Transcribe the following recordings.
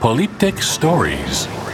Polyptych Stories.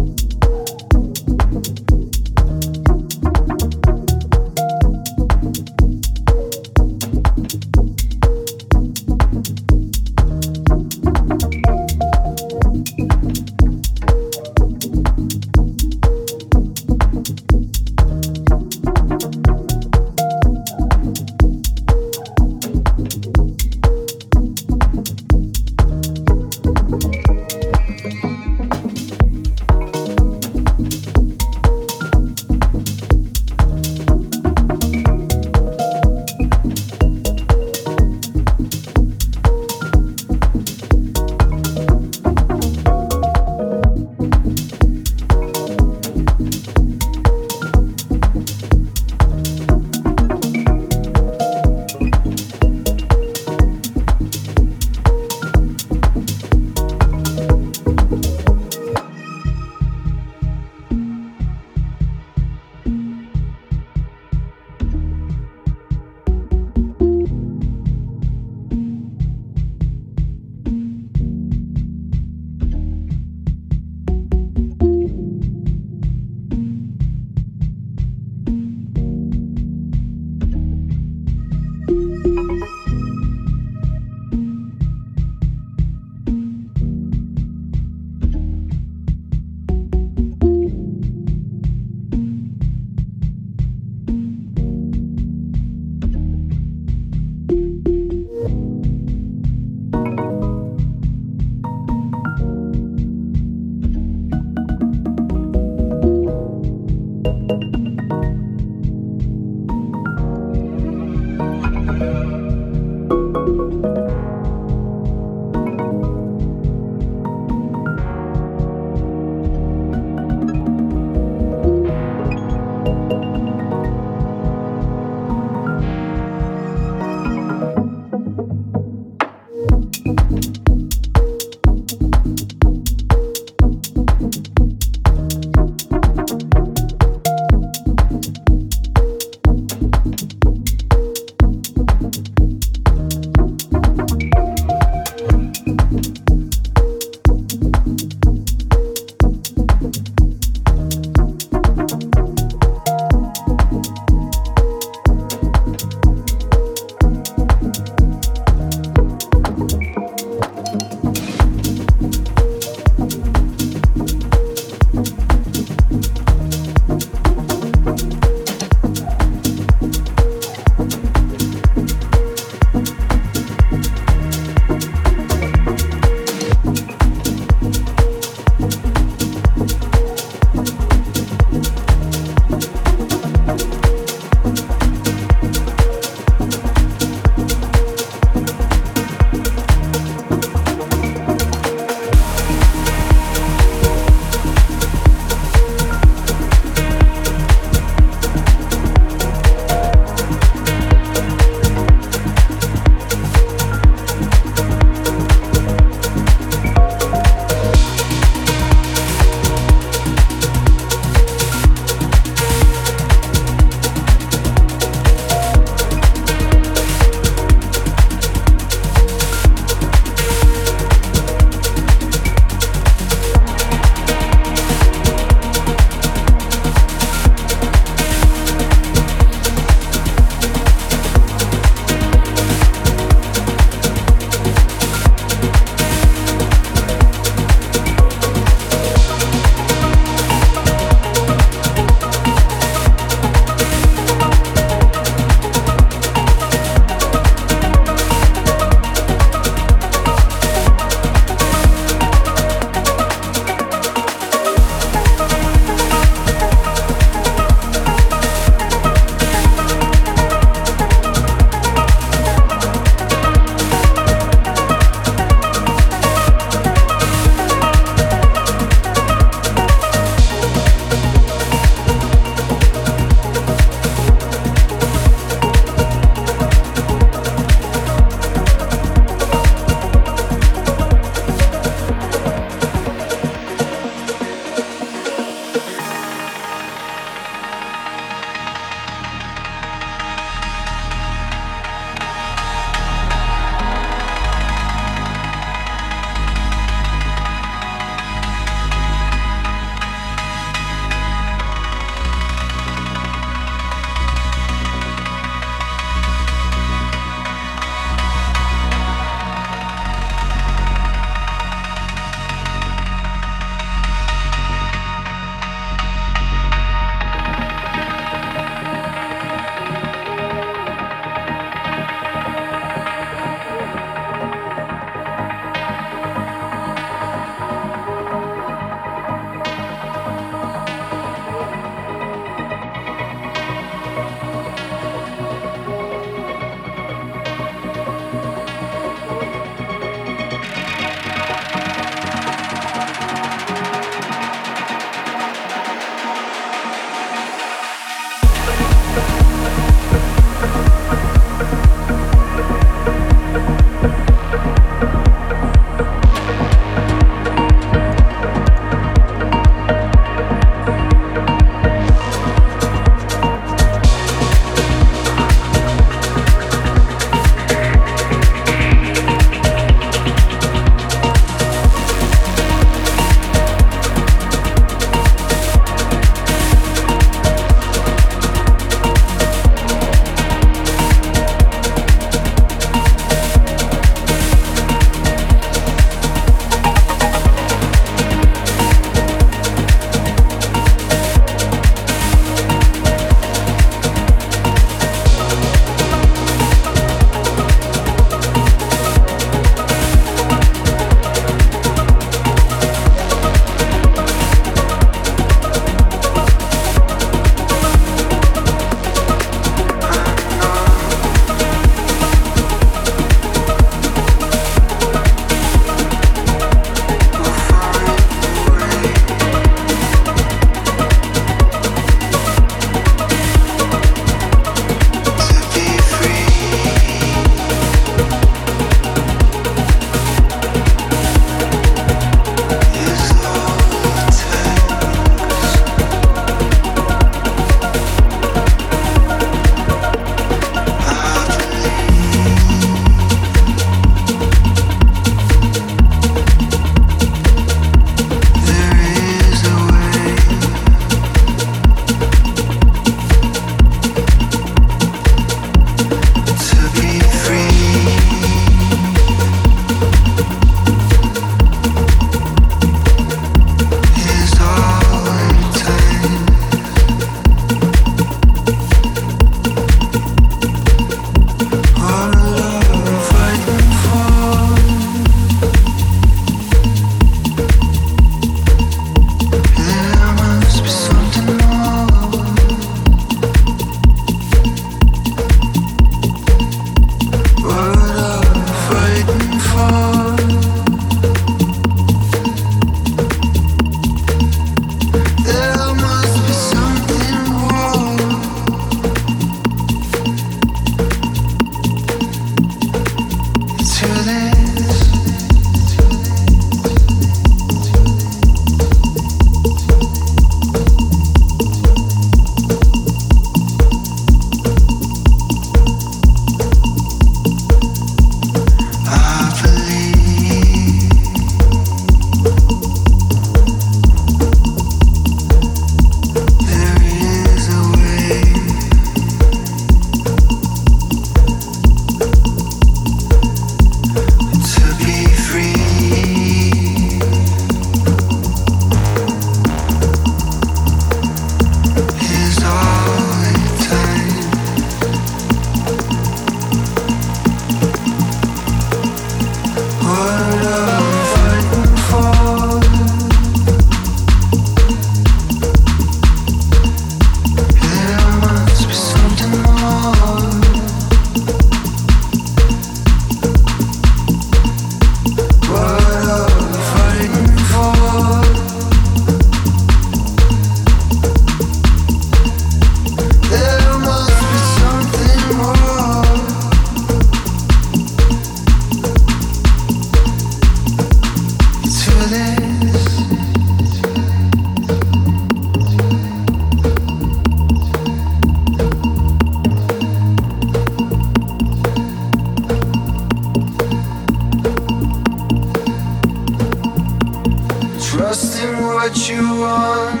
Trust in what you want.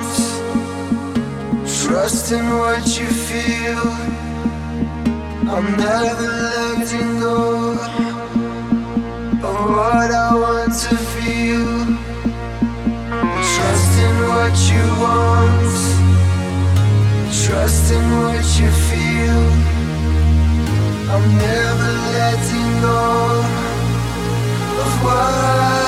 Trust in what you feel. I'm never letting go of what I want to feel. Trust in what you want. Trust in what you feel. I'm never letting go of what.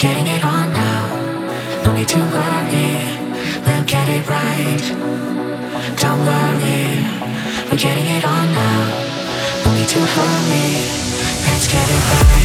getting it on now. No need to worry, we'll get it right. Don't worry, we're getting it on now. No need to hurry, let's get it right.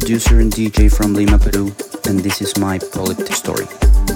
Producer and DJ from Lima, Peru, and this is my polyptych story.